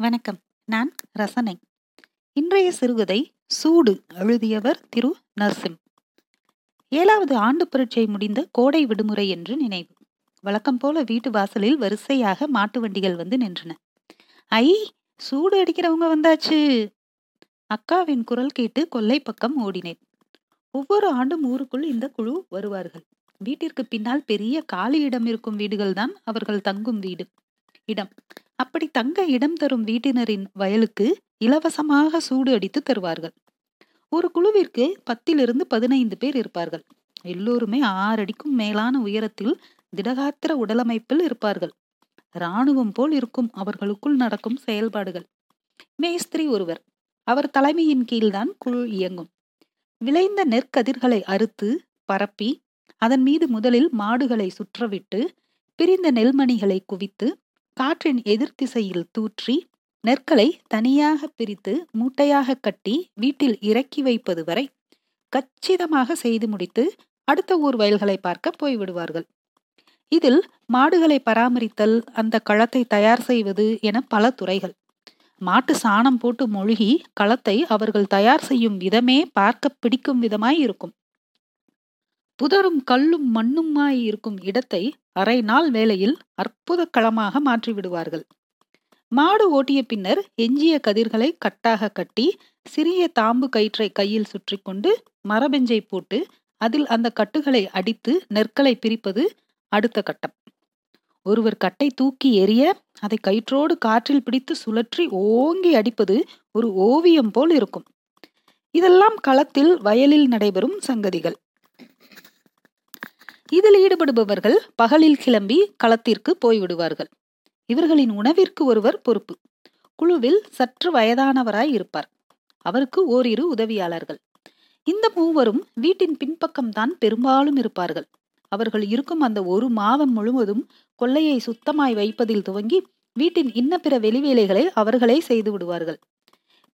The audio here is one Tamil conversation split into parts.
வணக்கம். நான் ரசனை. இன்றைய சிறுகதை சூடு எழுதியவர் திரு நர்சிம். ஏழாவது ஆண்டு பரீட்சை முடிந்த கோடை விடுமுறை என்று நினைவு. வழக்கம் போல வீட்டு வாசலில் வரிசையாக மாட்டு வண்டிகள் வந்து நின்றன. ஐ சூடு அடிக்கிறவங்க வந்தாச்சு. அக்காவின் குரல் கேட்டு கொல்லை பக்கம் ஓடினேன். ஒவ்வொரு ஆண்டும் ஊருக்குள் இந்த குழு வருவார்கள். வீட்டிற்கு பின்னால் பெரிய காலி இடம் இருக்கும் வீடுகள்தான் அவர்கள் தங்கும் வீடு. இடம். அப்படி தங்க இடம் தரும் வீட்டினரின் வயலுக்கு இலவசமாக சூடு அடித்து தருவார்கள். ஒரு குழுவிற்கு பத்திலிருந்து பதினைந்து பேர் இருப்பார்கள். எல்லோருமே ஆறடிக்கும் மேலான உயரத்தில் திடகாத்திர உடலமைப்பில் இருப்பார்கள். இராணுவம் போல் இருக்கும் அவர்களுக்குள் நடக்கும் செயல்பாடுகள். மேஸ்திரி ஒருவர் அவர் தலைமையின் கீழ்தான் குழு இயங்கும். விளைந்த நெற்கதிர்களை அறுத்து பரப்பி அதன் மீது முதலில் மாடுகளை சுற்றவிட்டு பிரிந்த நெல்மணிகளை குவித்து காற்றின் எதிர் திசையில் தூற்றி நெற்களை தனியாக பிரித்து மூட்டையாக கட்டி வீட்டில் இறக்கி வைப்பது வரை கச்சிதமாக செய்து முடித்து அடுத்த ஊர் வயல்களை பார்க்க போய்விடுவார்கள். இதில் மாடுகளை பராமரித்தல் அந்த களத்தை தயார் செய்வது என பல துறைகள். மாட்டு சாணம் போட்டு மொழுகி களத்தை அவர்கள் தயார் செய்யும் விதமே பார்க்க பிடிக்கும் விதமாய் இருக்கும். புதரும் கல்லும் மண்ணுமாய் இருக்கும் இடத்தை அரை நாள் வேளையில் அற்புத களமாக மாற்றிவிடுவார்கள் மாடு ஓட்டிய பின்னர் எஞ்சிய கதிர்களை கட்டாக கட்டி சிறிய தாம்பு கயிற்றை கையில் சுற்றி கொண்டு மரபெஞ்சை போட்டு அதில் அந்த கட்டுகளை அடித்து நெற்களை பிரிப்பது அடுத்த கட்டம். ஒருவர் கட்டை தூக்கி எறிய அதை கயிற்றோடு காற்றில் பிடித்து சுழற்றி ஓங்கி அடிப்பது ஒரு ஓவியம் போல் இருக்கும். இதெல்லாம் களத்தில் வயலில் நடைபெறும் சங்கதிகள். இதில் ஈடுபடுபவர்கள் பகலில் கிளம்பி களத்திற்கு போய்விடுவார்கள். இவர்களின் உணவிற்கு ஒருவர் பொறுப்பு. குழுவில் சற்று வயதானவராய் இருப்பார். அவருக்கு ஓரிரு உதவியாளர்கள். இந்த மூவரும் வீட்டின் பின்பக்கம்தான் பெரும்பாலும் இருப்பார்கள். அவர்கள் இருக்கும் அந்த ஒரு மாதம் முழுவதும் கொள்ளையை சுத்தமாய் வைப்பதில் துவங்கி வீட்டின் இன்ன பிற வெளிவேலைகளை அவர்களே செய்து விடுவார்கள்.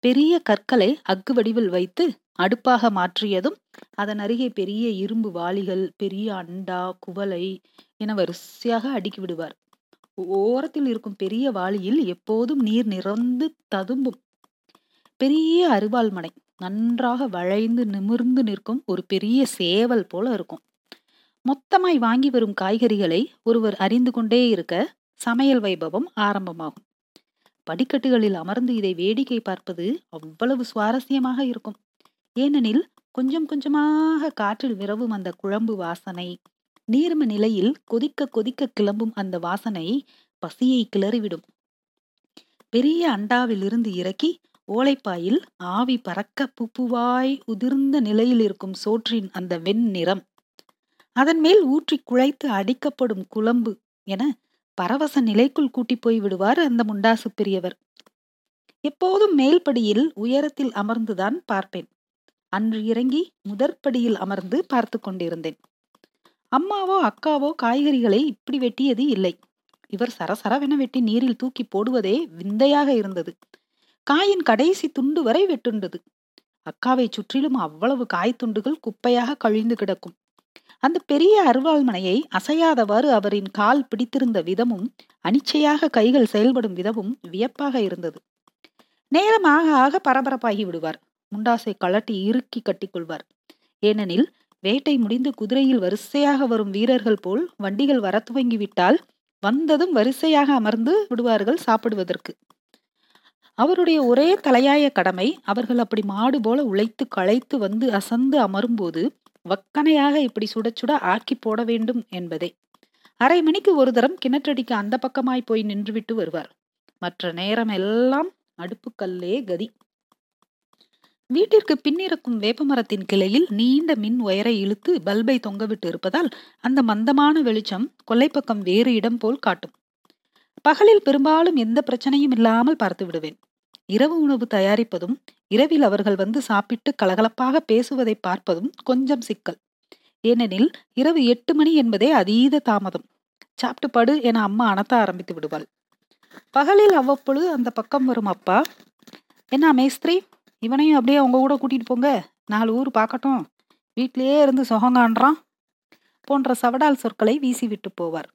பெரிய கற்களை அக்கு வடிவில் வைத்து அடுப்பாக மாற்றியதும் அதன் அருகே பெரிய இரும்பு வாளிகள் பெரிய அண்டா குவளை என வரிசையாக அடுக்கி விடுவார். ஓரத்தில் இருக்கும் பெரிய வாளியில் எப்போதும் நீர் நிறந்து ததும்பும். பெரிய அருவாள் மனை நன்றாக வளைந்து நிமிர்ந்து நிற்கும் ஒரு பெரிய சேவல் போல இருக்கும். மொத்தமாய் வாங்கி வரும் காய்கறிகளை ஒருவர் அறிந்து கொண்டே இருக்க சமையல் வைபவம் ஆரம்பமாகும். படிக்கட்டுகளில் அமர்ந்து இதை வேடிக்கை பார்ப்பது அவ்வளவு சுவாரஸ்யமாக இருக்கும். ஏனெனில் கொஞ்சம் கொஞ்சமாக காற்றில் விரவும் அந்த குழம்பு வாசனை நீர்ம நிலையில் கொதிக்க கொதிக்க கிளம்பும் அந்த வாசனை பசியை கிளறிவிடும். பெரிய அண்டாவிலிருந்து இறக்கி ஓலைப்பாயில் ஆவி பறக்க புப்புவாய் உதிர்ந்த நிலையில் இருக்கும் சோற்றின் அந்த வெண் நிறம் அதன் மேல் ஊற்றி குழைத்து அடிக்கப்படும் குழம்பு என பரவச நிலைக்குள் கூட்டி போய் விடுவார் அந்த முண்டாசு பெரியவர். எப்போதும் மேல்படியில் உயரத்தில் அமர்ந்துதான் பார்ப்பேன். அன்று இறங்கி முதற்படியில் அமர்ந்து பார்த்து கொண்டிருந்தேன். அம்மாவோ அக்காவோ காய்கறிகளை இப்படி வெட்டியது இல்லை. இவர் சரசரவென வெட்டி நீரில் தூக்கி போடுவதே விந்தையாக இருந்தது. காயின் கடைசி துண்டு வரை வெட்டுண்டது. அக்காவை சுற்றிலும் அவ்வளவு காய் துண்டுகள் குப்பையாக கழிந்து கிடக்கும். அந்த பெரிய அருவாள்மனையை அசையாதவாறு அவரின் கால் பிடித்திருந்த விதமும் அனிச்சையாக கைகள் செயல்படும் விதமும் வியப்பாக இருந்தது. நேரமாக ஆக பரபரப்பாகி விடுவார். முண்டாசை கழட்டி இறுக்கி கட்டிக்கொள்வார் ஏனெனில் வேட்டை முடிந்து குதிரையில் வரிசையாக வரும் வீரர்கள் போல் வண்டிகள் வர துவங்கிவிட்டால் வந்ததும் வரிசையாக அமர்ந்து விடுவார்கள் சாப்பிடுவதற்கு. அவருடைய ஒரே தலையாய கடமை அவர்கள் அப்படி மாடு போல உழைத்து களைத்து வந்து அசந்து அமரும்போது வக்கனையாக இப்படி சுட சுட ஆக்கி போட வேண்டும் என்பதே. அரை மணிக்கு ஒரு தரம் கிணற்றடிக்க அந்த பக்கமாய் போய் நின்றுவிட்டு வருவார். மற்ற நேரம் எல்லாம் அடுப்புக்கல்லே கதி. வீட்டிற்கு பின்னிருக்கும் வேப்பமரத்தின் கிளையில் நீண்ட மின் ஒயரை இழுத்து பல்பை தொங்கவிட்டு இருப்பதால் அந்த மந்தமான வெளிச்சம் கொல்லைப்பக்கம் வேறு இடம் போல் காட்டும். பகலில் பெரும்பாலும் எந்த பிரச்சனையும் இல்லாமல் பார்த்து விடுவேன். இரவு உணவு தயாரிப்பதும் இரவில் அவர்கள் வந்து சாப்பிட்டு கலகலப்பாக பேசுவதை பார்ப்பதும் கொஞ்சம் சிக்கல். ஏனெனில் இரவு எட்டு மணி என்பதே அதீத தாமதம். சாப்பிட்டு படு என அம்மா அணத்த ஆரம்பித்து விடுவாள். பகலில் அவ்வப்பொழுது அந்த பக்கம் வரும் அப்பா என்ன மேஸ்திரி இவனையும் அப்படியே உங்க கூட கூட்டிட்டு போங்க. நாலு ஊர் பார்க்கட்டும். வீட்டிலேயே இருந்து சுகங்கான்றான் போன்ற சவடால் சொற்களை வீசிவிட்டு போவார்.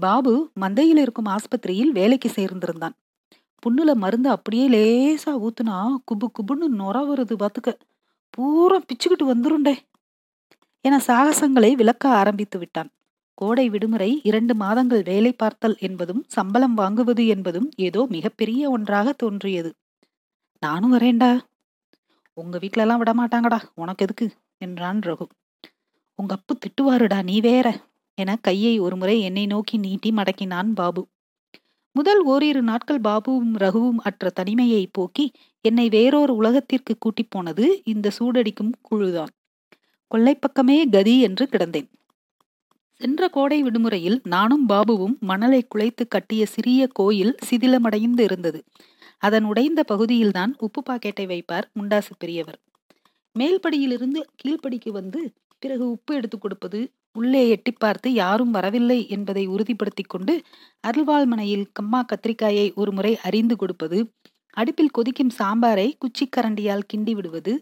பாபு மந்தையில் இருக்கும் ஆஸ்பத்திரியில் வேலைக்கு சேர்ந்திருந்தான். புண்ணுல மருந்து அப்படியே லேசா ஊத்துனா குபு குபுன்னு நொர வருது பாத்துக்க. பூரா பிச்சுக்கிட்டு வந்துருண்டே. என சாகசங்களை விளக்க ஆரம்பித்து விட்டான். கோடை விடுமுறை இரண்டு மாதங்கள் வேலை பார்த்தல் என்பதும் சம்பளம் வாங்குவது என்பதும் ஏதோ மிகப்பெரிய ஒன்றாக தோன்றியது. நானும் வரேன்டா. உங்க வீட்டிலலாம் விட மாட்டாங்கடா உனக்கு எதுக்கு? என்றான் ரகு. உங்க அப்பு திட்டுவாருடா நீ வேற. என கையை ஒருமுறை என்னை நோக்கி நீட்டி மடக்கினான் பாபு. முதல் ஓரிரு நாட்கள் பாபுவும் ரகுவும் அற்ற தனிமையை போக்கி என்னை வேறொரு உலகத்திற்கு கூட்டிப் போனது இந்த சூடடிக்கும் குழுதான். கொள்ளைப்பக்கமே கதி என்று கிடந்தேன். சென்ற கோடை விடுமுறையில் நானும் பாபுவும் மணலை குலைத்து கட்டிய சிறிய கோயில் சிதிலமடைந்து இருந்தது. அதன் உடைந்த பகுதியில்தான் உப்பு பாக்கெட்டை வைப்பார் முண்டாசு பெரியவர். மேல்படியிலிருந்து கீழ்ப்படிக்கு வந்து பிறகு உப்பு எடுத்து கொடுப்பது உள்ளே எட்டி பார்த்து யாரும் வரவில்லை என்பதை உறுதிப்படுத்தி கொண்டு அருள்வாள்மனையில் கம்மா கத்திரிக்காயை ஒரு முறை அறிந்து கொடுப்பது அடுப்பில் கொதிக்கும் சாம்பாரை குச்சி கரண்டியால் கிண்டி விடுவது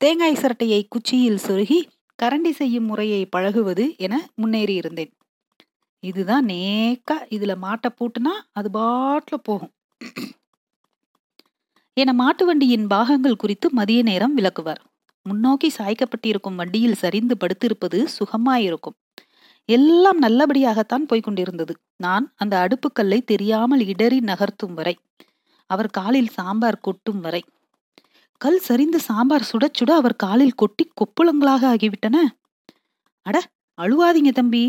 தேங்காய் சரட்டையை குச்சியில் சொருகி கரண்டி செய்யும் முறையை பழகுவது என முன்னேறி இருந்தேன். இதுதான் நேக்கா இதுல மாட்டை பூட்டுனா அது பாட்டில் போகும். என மாட்டு வண்டியின் பாகங்கள் குறித்து மதிய நேரம் விளக்குவார். முன்னோக்கி சாய்க்கப்பட்டிருக்கும் வண்டியில் சரிந்து படுத்திருப்பது சுகமாயிருக்கும். எல்லாம் நல்லபடியாகத்தான் போய்கொண்டிருந்தது. நான் அந்த அடுப்புக்கல்லை தெரியாமல் இடறி நகர்த்தும் வரை அவர் காலில் சாம்பார் கொட்டும் வரை. கல் சரிந்து சாம்பார் சுட சுட அவர் காலில் கொட்டி கொப்புளங்களாக ஆகிவிட்டன. அட அழுவாதீங்க தம்பி.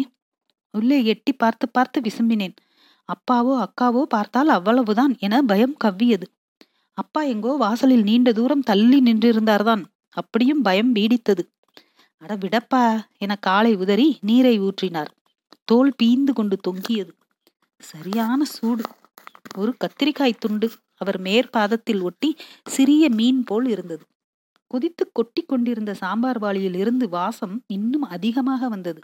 உள்ளே எட்டி பார்த்து பார்த்து விசும்பினேன். அப்பாவோ அக்காவோ பார்த்தால் அவ்வளவுதான் என பயம் கவ்வியது. அப்பா எங்கோ வாசலில் நீண்ட தூரம் தள்ளி நின்றிருந்தார்தான். அப்படியும் பயம் பீடித்தது. அட விடப்பா என காலை உதறி நீரை ஊற்றினார். தோல் பீந்து கொண்டு தொங்கியது. சரியான சூடு. ஒரு கத்திரிக்காய் துண்டு அவர் மேற்பாதத்தில் ஒட்டி சிறிய மீன் போல் இருந்தது. குதித்து கொட்டி கொண்டிருந்த சாம்பார் வாளியில் இருந்து வாசம் இன்னும் அதிகமாக வந்தது.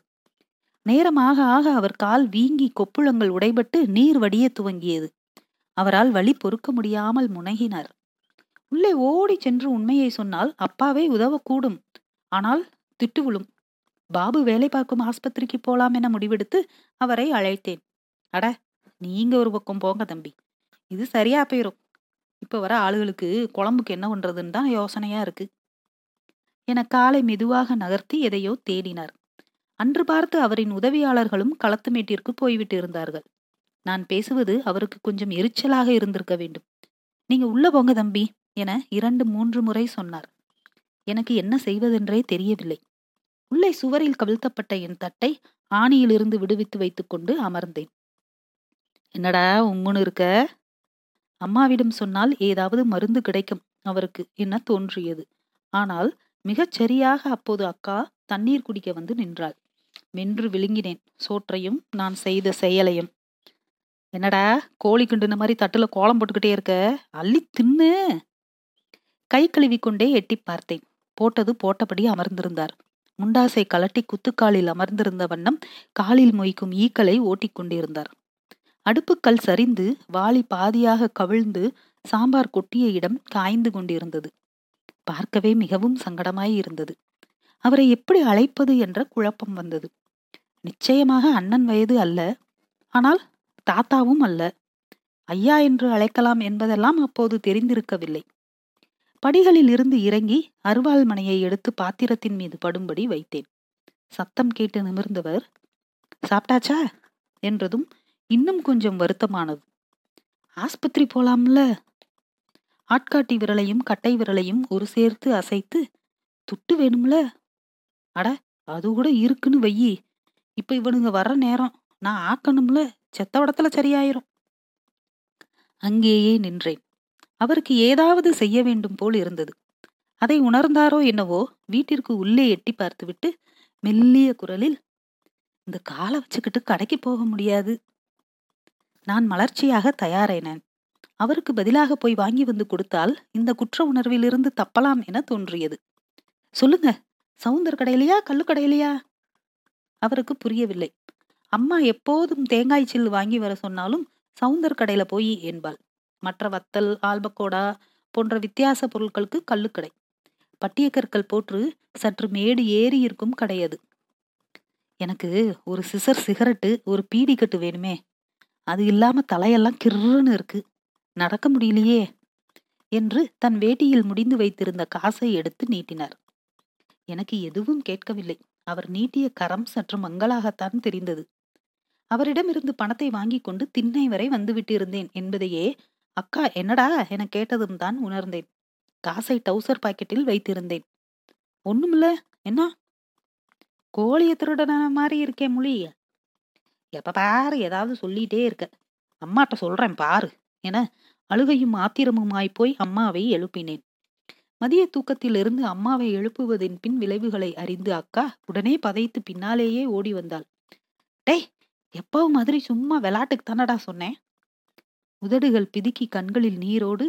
நேரமாக ஆக அவர் கால் வீங்கி கொப்புளங்கள் உடைபட்டு நீர் வடிய துவங்கியது. அவரால் வழி பொறுக்க முடியாமல் முனகினார். உள்ளே ஓடி சென்று உண்மையை சொன்னால் அப்பாவே உதவக்கூடும். ஆனால் திட்டு விழும். பாபு வேலை பார்க்கும் ஆஸ்பத்திரிக்கு போலாம் என முடிவெடுத்து அவரை அழைத்தேன். அட நீங்க ஒரு பக்கம் போங்க தம்பி. இது சரியா போயிரும். இப்ப வர ஆளுகளுக்கு குழம்புக்கு என்ன பண்றதுன்னு தான் யோசனையா இருக்கு. என காலை மெதுவாக நகர்த்தி எதையோ தேடினார். அன்று பார்த்து அவரின் உதவியாளர்களும் களத்துமேட்டிற்கு போய்விட்டு இருந்தார்கள். நான் பேசுவது அவருக்கு கொஞ்சம் எரிச்சலாக இருந்திருக்க வேண்டும். நீங்க உள்ள போங்க தம்பி என இரண்டு மூன்று முறை சொன்னார். எனக்கு என்ன செய்வதென்றே தெரியவில்லை. உள்ளே சுவரில் கவிழ்த்தப்பட்ட என் தட்டை ஆணியிலிருந்து விடுவித்து வைத்துக்கொண்டு அமர்ந்தேன். என்னடா உம்முன்னு இருக்க? அம்மாவிடம் சொன்னால் ஏதாவது மருந்து கிடைக்கும் அவருக்கு என்ன தோன்றியது. ஆனால் மிகச் சரியாக அப்போது அக்கா தண்ணீர் குடிக்க வந்து நின்றாள். மென்று விழுங்கினேன். சோற்றையும் நான் செய்த செயலையும் என்னடா கோழி கிண்டுன மாதிரி தட்டுல கோலம் போட்டுக்கிட்டே இருக்க? அள்ளி தின்னு. கை கழுவி கொண்டே எட்டி பார்த்தேன். போட்டது போட்டபடி அமர்ந்திருந்தார். முண்டாசை கலட்டி குத்துக்காலில் அமர்ந்திருந்த வண்ணம் காலில் மொய்க்கும் ஈக்களை ஓட்டிக் கொண்டிருந்தார் அடுப்புக்கல் சரிந்து வாளி பாதியாக கவிழ்ந்து சாம்பார் கொட்டிய இடம் காய்ந்து கொண்டிருந்தது. பார்க்கவே மிகவும் சங்கடமாய் இருந்தது. அவரை எப்படி அழைப்பது என்ற குழப்பம் வந்தது. நிச்சயமாக அண்ணன் வயது அல்ல. ஆனால் தாத்தாவும் அல்ல. ஐயா என்று அழைக்கலாம் என்பதெல்லாம் அப்போது தெரிந்திருக்கவில்லை. படிகளில் இருந்து இறங்கி அருவாள் மனையை எடுத்து பாத்திரத்தின் மீது படும்படி வைத்தேன். சத்தம் கேட்டு நிமிர்ந்தவர் சாப்பிட்டாச்சா? என்றதும் இன்னும் கொஞ்சம் வருத்தமானது. ஆஸ்பத்திரி போலாம்ல. ஆட்காட்டி விரலையும் கட்டை விரலையும் ஒரு சேர்த்து அசைத்து துட்டு வேணும்ல. அட அது கூட இருக்குன்னு வையி. இப்ப இவனுங்க வர்ற நேரம். நான் ஆக்கணும்ல? செத்த வடத்துல சரியாயிரும். அங்கேயே நின்றேன். அவருக்கு ஏதாவது செய்ய வேண்டும் போல் இருந்தது. அதை உணர்ந்தாரோ என்னவோ வீட்டிற்கு உள்ளே எட்டி பார்த்துவிட்டு மெல்லிய குரலில் இந்த காலை வச்சுக்கிட்டு கடைக்கு போக முடியாது. நான் மலர்ச்சியாக தயாரானேன் அவருக்கு பதிலாக போய் வாங்கி வந்து கொடுத்தால் இந்த குற்ற உணர்விலிருந்து தப்பலாம் என தோன்றியது. சொல்லுங்க சவுந்தர் கடையிலையா கல்லு கடையிலையா? அவருக்கு புரியவில்லை. அம்மா எப்போதும் தேங்காய் சில்லு வாங்கி வர சொன்னாலும் சவுந்தர் கடையில போய் என்பாள். மற்ற வத்தல் ஆல்பக்கோடா போன்ற வித்தியாச பொருட்களுக்கு கல்லுக்கடை. பட்டியக்கற்கள் போற்று சற்று மேடு ஏறி இருக்கும் கடையது எனக்கு ஒரு சிசர் சிகரெட்டு ஒரு பீடி கட்டு வேணுமே. அது இல்லாம தலையெல்லாம் கிர்ன்னு இருக்கு. நடக்க முடியலையே என்று தன் வேட்டியில் முடிந்து வைத்திருந்த காசை எடுத்து நீட்டினார். எனக்கு எதுவும் கேட்கவில்லை. அவர் நீட்டிய கரம் சற்று மங்களாகத்தான் தெரிந்தது. அவரிடமிருந்து பணத்தை வாங்கி கொண்டு திண்ணை வரை வந்துவிட்டிருந்தேன் என்பதையே அக்கா என்னடா? என கேட்டதும் தான் உணர்ந்தேன். காசை டவுசர் பாக்கெட்டில் வைத்திருந்தேன். ஒண்ணுமில்ல. என்ன? கோழிய திருடன மாதிரி இருக்கே மொழி. எப்ப பாரு ஏதாவது சொல்லிட்டே இருக்க. அம்மாட்ட சொல்றேன் பாரு என அழுகையும் ஆத்திரமுமாய் போய் அம்மாவை எழுப்பினேன். மதிய தூக்கத்திலிருந்து அம்மாவை எழுப்புவதின் பின் விளைவுகளை அறிந்து அக்கா உடனே பதைத்து பின்னாலேயே ஓடி வந்தாள். டேய் எப்பவும் மாதிரி சும்மா விளாட்டுக்கு தானடா சொன்னேன்? உதடுகள் பிதுக்கி கண்களில் நீரோடு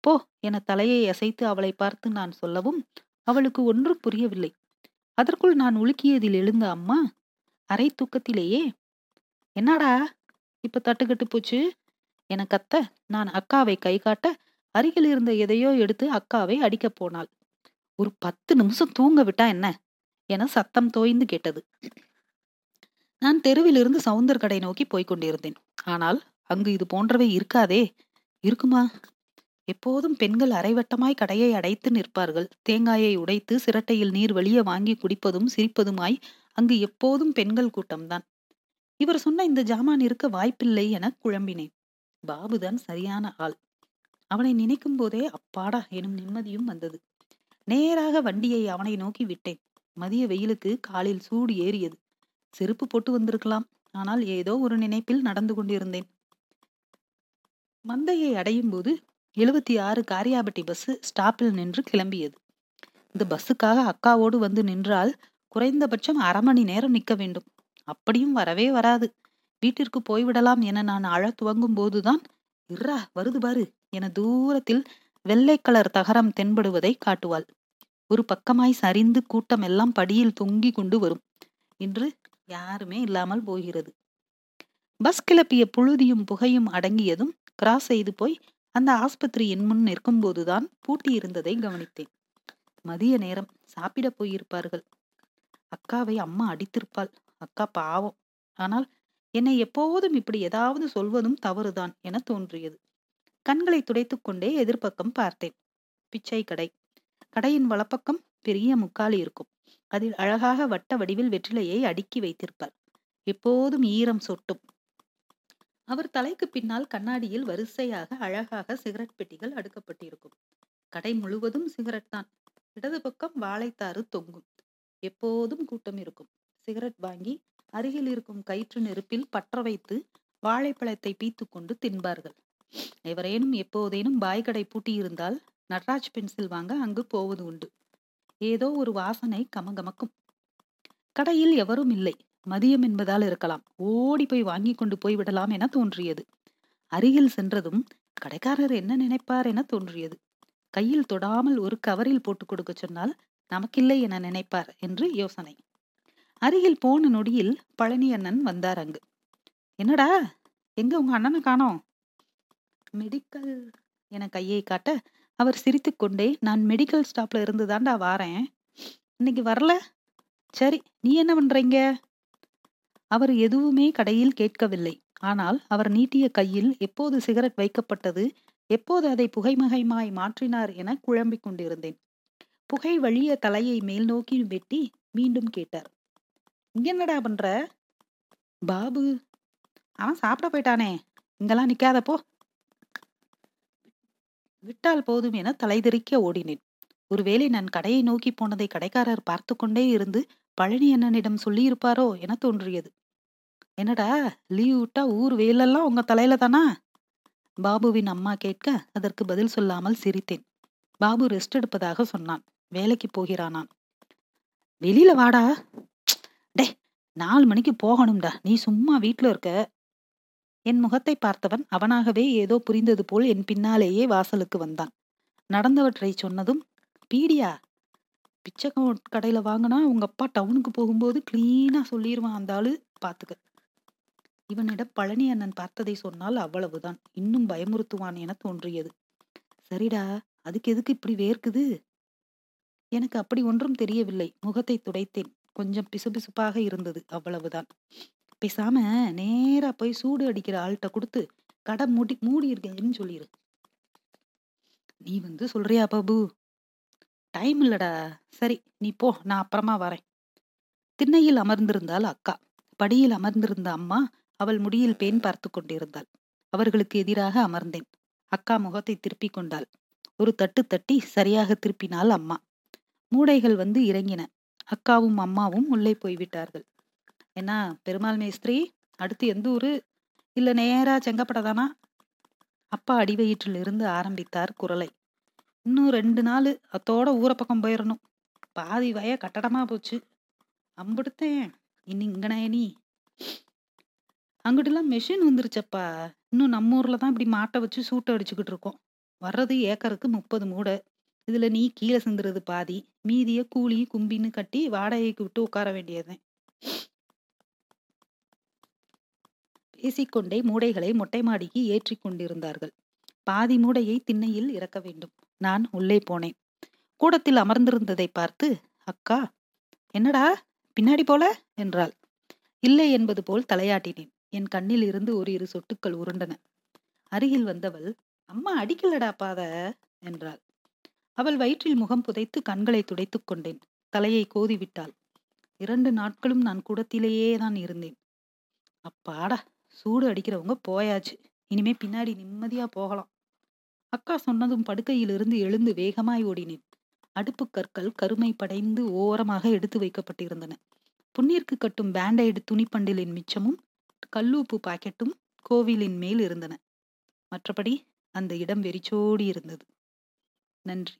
போ என தலையை அசைத்து அவளை பார்த்து நான் சொல்லவும் அவளுக்கு ஒன்றும் புரியவில்லை. அதற்குள் நான் உலுக்கியதில் எழுந்த அம்மா அரை தூக்கத்திலேயே? என்னடா? இப்ப தட்டுக்கட்டு போச்சு? என கத்த நான் அக்காவை கை காட்ட அருகில் இருந்த எதையோ எடுத்து அக்காவை அடிக்கப் போனாள். ஒரு பத்து நிமிஷம் தூங்க விட்டா என்ன? என சத்தம் தோய்ந்து கேட்டது. நான் தெருவிலிருந்து சவுந்தர் கடை நோக்கி போய்க் கொண்டிருந்தேன். ஆனால் அங்கு இது போன்றவை இருக்காதே. இருக்குமா? எப்போதும் பெண்கள் அரைவட்டமாய் கடையை அடைத்து நிற்பார்கள். தேங்காயை உடைத்து சிரட்டையில் நீர் வெளிய வாங்கி குடிப்பதும் சிரிப்பதுமாய் அங்கு எப்போதும் பெண்கள் கூட்டம்தான். இவர் சொன்ன இந்த ஜாமான் இருக்க வாய்ப்பில்லை என குழம்பினேன். பாபுதான் சரியான ஆள். அவனை நினைக்கும் போதே அப்பாடா எனும் நிம்மதியும் வந்தது. நேராக வண்டியை அவனை நோக்கி விட்டேன். மதிய வெயிலுக்கு காலில் சூடு ஏறியது. செருப்பு போட்டு வந்திருக்கலாம். ஆனால் ஏதோ ஒரு நினைப்பில் நடந்து கொண்டிருந்தேன். மந்தையை அடையும் போது எழுபத்தி ஆறு காரியாபட்டி பஸ் ஸ்டாப்பில் நின்று கிளம்பியது. இந்த பஸ்ஸுக்காக அக்காவோடு வந்து நின்றால் குறைந்தபட்சம் அரை மணி நேரம் நிற்க வேண்டும். அப்படியும் வரவே வராது. வீட்டிற்கு போய்விடலாம் என நான் அழ துவங்கும் போதுதான் இர்ரா வருது பாரு என தூரத்தில் வெள்ளை கலர் தகரம் தென்படுவதை காட்டுவாள். ஒரு பக்கமாய் சரிந்து கூட்டம் எல்லாம் படியில் தொங்கி கொண்டு வரும். இன்று யாருமே இல்லாமல் போகிறது. பஸ் கிளப்பிய புழுதியும் புகையும் அடங்கியதும் கிராஸ் செய்து போய் அந்த ஆஸ்பத்திரியின் முன் நிற்கும்போதுதான் பூட்டி இருந்ததை கவனித்தேன். மதிய நேரம். சாப்பிட போயிருப்பார்கள். அக்காவை அம்மா அடித்திருப்பாள். அக்கா பாவம். ஆனால் என்னை எப்போதும் இப்படி ஏதாவது சொல்வதும் தவறுதான் என தோன்றியது. கண்களை துடைத்துக் கொண்டே எதிர்ப்பக்கம் பார்த்தேன். பிச்சை கடை. கடையின் வலப்பக்கம் பெரிய முக்காலி இருக்கும். அதில் அழகாக வட்ட வடிவில் வெற்றிலையை அடுக்கி வைத்திருப்பார் எப்போதும் ஈரம் சொட்டும். அவர் தலைக்கு பின்னால் கண்ணாடியில் வரிசையாக அழகாக சிகரெட் பெட்டிகள் அடுக்கப்பட்டிருக்கும். கடை முழுவதும் சிகரெட் தான். இடது பக்கம் வாழைத்தாறு தொங்கும். எப்போதும் கூட்டம் இருக்கும். சிகரெட் வாங்கி அருகில் இருக்கும் கயிற்று நெருப்பில் பற்ற வைத்து வாழைப்பழத்தை பீத்து கொண்டு தின்பார்கள். எவரேனும் எப்போதேனும் பாய்கடை பூட்டியிருந்தால் நட்ராஜ் பென்சில் வாங்க அங்கு போவது உண்டு. ஏதோ ஒரு வாசனை கமகமக்கும் கடையில் எவரும் இல்லை. மதியம் என்பதால் இருக்கலாம். ஓடி போய் வாங்கி கொண்டு போய் விடலாம் என தோன்றியது. அருகில் சென்றதும் கடைக்காரர் என்ன நினைப்பார் என தோன்றியது. கையில் தொடாமல் ஒரு கவரில் போட்டு கொடுக்க சொன்னால் நமக்கில்லை என நினைப்பார் என்று யோசனை. அருகில் போன நொடியில் பழனி அண்ணன் வந்தார் அங்கு. என்னடா? எங்க உங்க அண்ணனை காணோம்? மெடிக்கல் என கையை காட்ட அவர் சிரித்துக்கொண்டே நான் மெடிக்கல் ஸ்டாப்ல இருந்து தாண்டா வாரேன். இன்னைக்கு வரல? சரி நீ என்ன பண்றீங்க? அவர் எதுவுமே கடையில் கேட்கவில்லை. ஆனால் அவர் நீட்டிய கையில் எப்போது சிகரெட் வைக்கப்பட்டது எப்போது அதை புகைமகைமாய் மாற்றினார் என குழம்பிக் கொண்டிருந்தேன். புகை வழிய தலையை மேல் நோக்கி வெட்டி மீண்டும் கேட்டார். இங்க என்னடா பண்ற? பாபு. அவன் சாப்பிட போயிட்டானே. இங்கெல்லாம் நிக்காதப்போ விட்டால் போதும் என தலைதெறிக்க ஓடினேன். ஒருவேளை நான் கடையை நோக்கி போனதை கடைக்காரர் பார்த்து கொண்டே இருந்து பழனி அண்ணனிடம் சொல்லியிருப்பாரோ என தோன்றியது. என்னடா லீவ் விட்டா ஊர் வெயிலெல்லாம் உங்க தலையில தானா? பாபுவின் அம்மா கேட்க அதற்கு பதில் சொல்லாமல் சிரித்தேன். பாபு ரெஸ்ட் எடுப்பதாக சொன்னான். வேலைக்கு போகிறானான் வெளியில வாடா. டே நாலு மணிக்கு போகணும்டா. நீ சும்மா வீட்டில் இருக்க. என் முகத்தை பார்த்தவன் அவனாகவே ஏதோ புரிந்தது போல் என் பின்னாலேயே வாசலுக்கு வந்தான். நடந்தவற்றை சொன்னதும் பீடியா பிச்சை கடையில் வாங்கினா உங்க அப்பா டவுனுக்கு போகும்போது கிளீனா சொல்லிடுவான் அந்த ஆளு பாத்துக்க இவனிடம் பழனி அண்ணன் பார்த்ததை சொன்னால் அவ்வளவுதான். இன்னும் பயமுறுத்துவான் என தோன்றியது. சரிடா அதுக்கு எதுக்கு இப்படி வேர்க்குது? எனக்கு அப்படி ஒன்றும் தெரியவில்லை. முகத்தை துடைத்தேன். கொஞ்சம் பிசுபிசுப்பாக இருந்தது. அவ்வளவுதான். பேசாம நேரா போய் சூடு அடிக்கிற ஆள்கிட்ட கொடுத்து கடை மூடி மூடி இருக்கேன்னு சொல்லிடு நீ வந்து சொல்றியா பாபு? டைம் இல்லடா. சரி நீ போ நான் அப்புறமா வரேன். திண்ணையில் அமர்ந்திருந்தாள் அக்கா. படியில் அமர்ந்திருந்த அம்மா அவள் முடியில் பேன் பார்த்து கொண்டிருந்தாள். அவர்களுக்கு எதிராக அமர்ந்தேன். அக்கா முகத்தை திருப்பி கொண்டாள். ஒரு தட்டு தட்டி சரியாக திருப்பினாள் அம்மா. மூடைகள் வந்து இறங்கின. அக்காவும் அம்மாவும் உள்ளே போய்விட்டார்கள். என்ன பெருமாள் மேஸ்திரி அடுத்து எந்த ஊரு? இல்ல நேரா செங்கப்படதானா? அப்பா அடிவயிற்றில் இருந்து ஆரம்பித்தார் குரலை. இன்னும் ரெண்டு நாள் அத்தோட ஊரை பக்கம் போயிடணும் பாதி வய கட்டடமா போச்சு. அம்பிடுத்தேன். இனி இங்கனே நீ அங்கிட்டுலாம் மெஷின் வந்துருச்சப்பா. இன்னும் நம்ம ஊர்ல தான் இப்படி மாட்டை வச்சு சூட்டை அடிச்சுக்கிட்டு இருக்கோம். வர்றது ஏக்கருக்கு முப்பது மூடை. இதுல நீ கீழே சிந்துறது பாதி. மீதிய கூலி கும்பின்னு கட்டி வாடகைக்கு விட்டு உட்கார வேண்டியது பேசிக்கொண்டே மூடைகளை மொட்டை மாடிக்கு ஏற்றி கொண்டிருந்தார்கள். பாதி மூடையை திண்ணையில் இறக்க வேண்டும். நான் உள்ளே போனேன். கூடத்தில் அமர்ந்திருந்ததை பார்த்து அக்கா என்னடா பின்னாடி போல? என்றாள். இல்லை என்பது போல் தலையாட்டினேன். என் கண்ணில் இருந்து ஒரு இரு சொட்டுக்கள் உருண்டன. அருகில் வந்தவள் அம்மா அடிக்கலடா பாத என்றாள். அவள் வயிற்றில் முகம் புதைத்து கண்களை துடைத்துக் கொண்டேன். தலையை கோதிவிட்டாள் இரண்டு நாட்களும் நான் கூடத்திலேயே தான் இருந்தேன். அப்பாடா சூடு அடிக்கிறவங்க போயாச்சு. இனிமே பின்னாடி நிம்மதியா போகலாம். அக்கா சொன்னதும் படுக்கையிலிருந்து எழுந்து வேகமாய் ஓடினேன் அடுப்பு கற்கள் கருமை படைந்து ஓரமாக எடுத்து வைக்கப்பட்டிருந்தன. புண்ணீர்க்கு கட்டும் பேண்டைடு துணிப்பண்டிலின் மிச்சமும் கல்லூப்பு பாக்கெட்டும் கோவிலின் மேல் இருந்தன. மற்றபடி அந்த இடம் வெறிச்சோடி இருந்தது. நன்றி.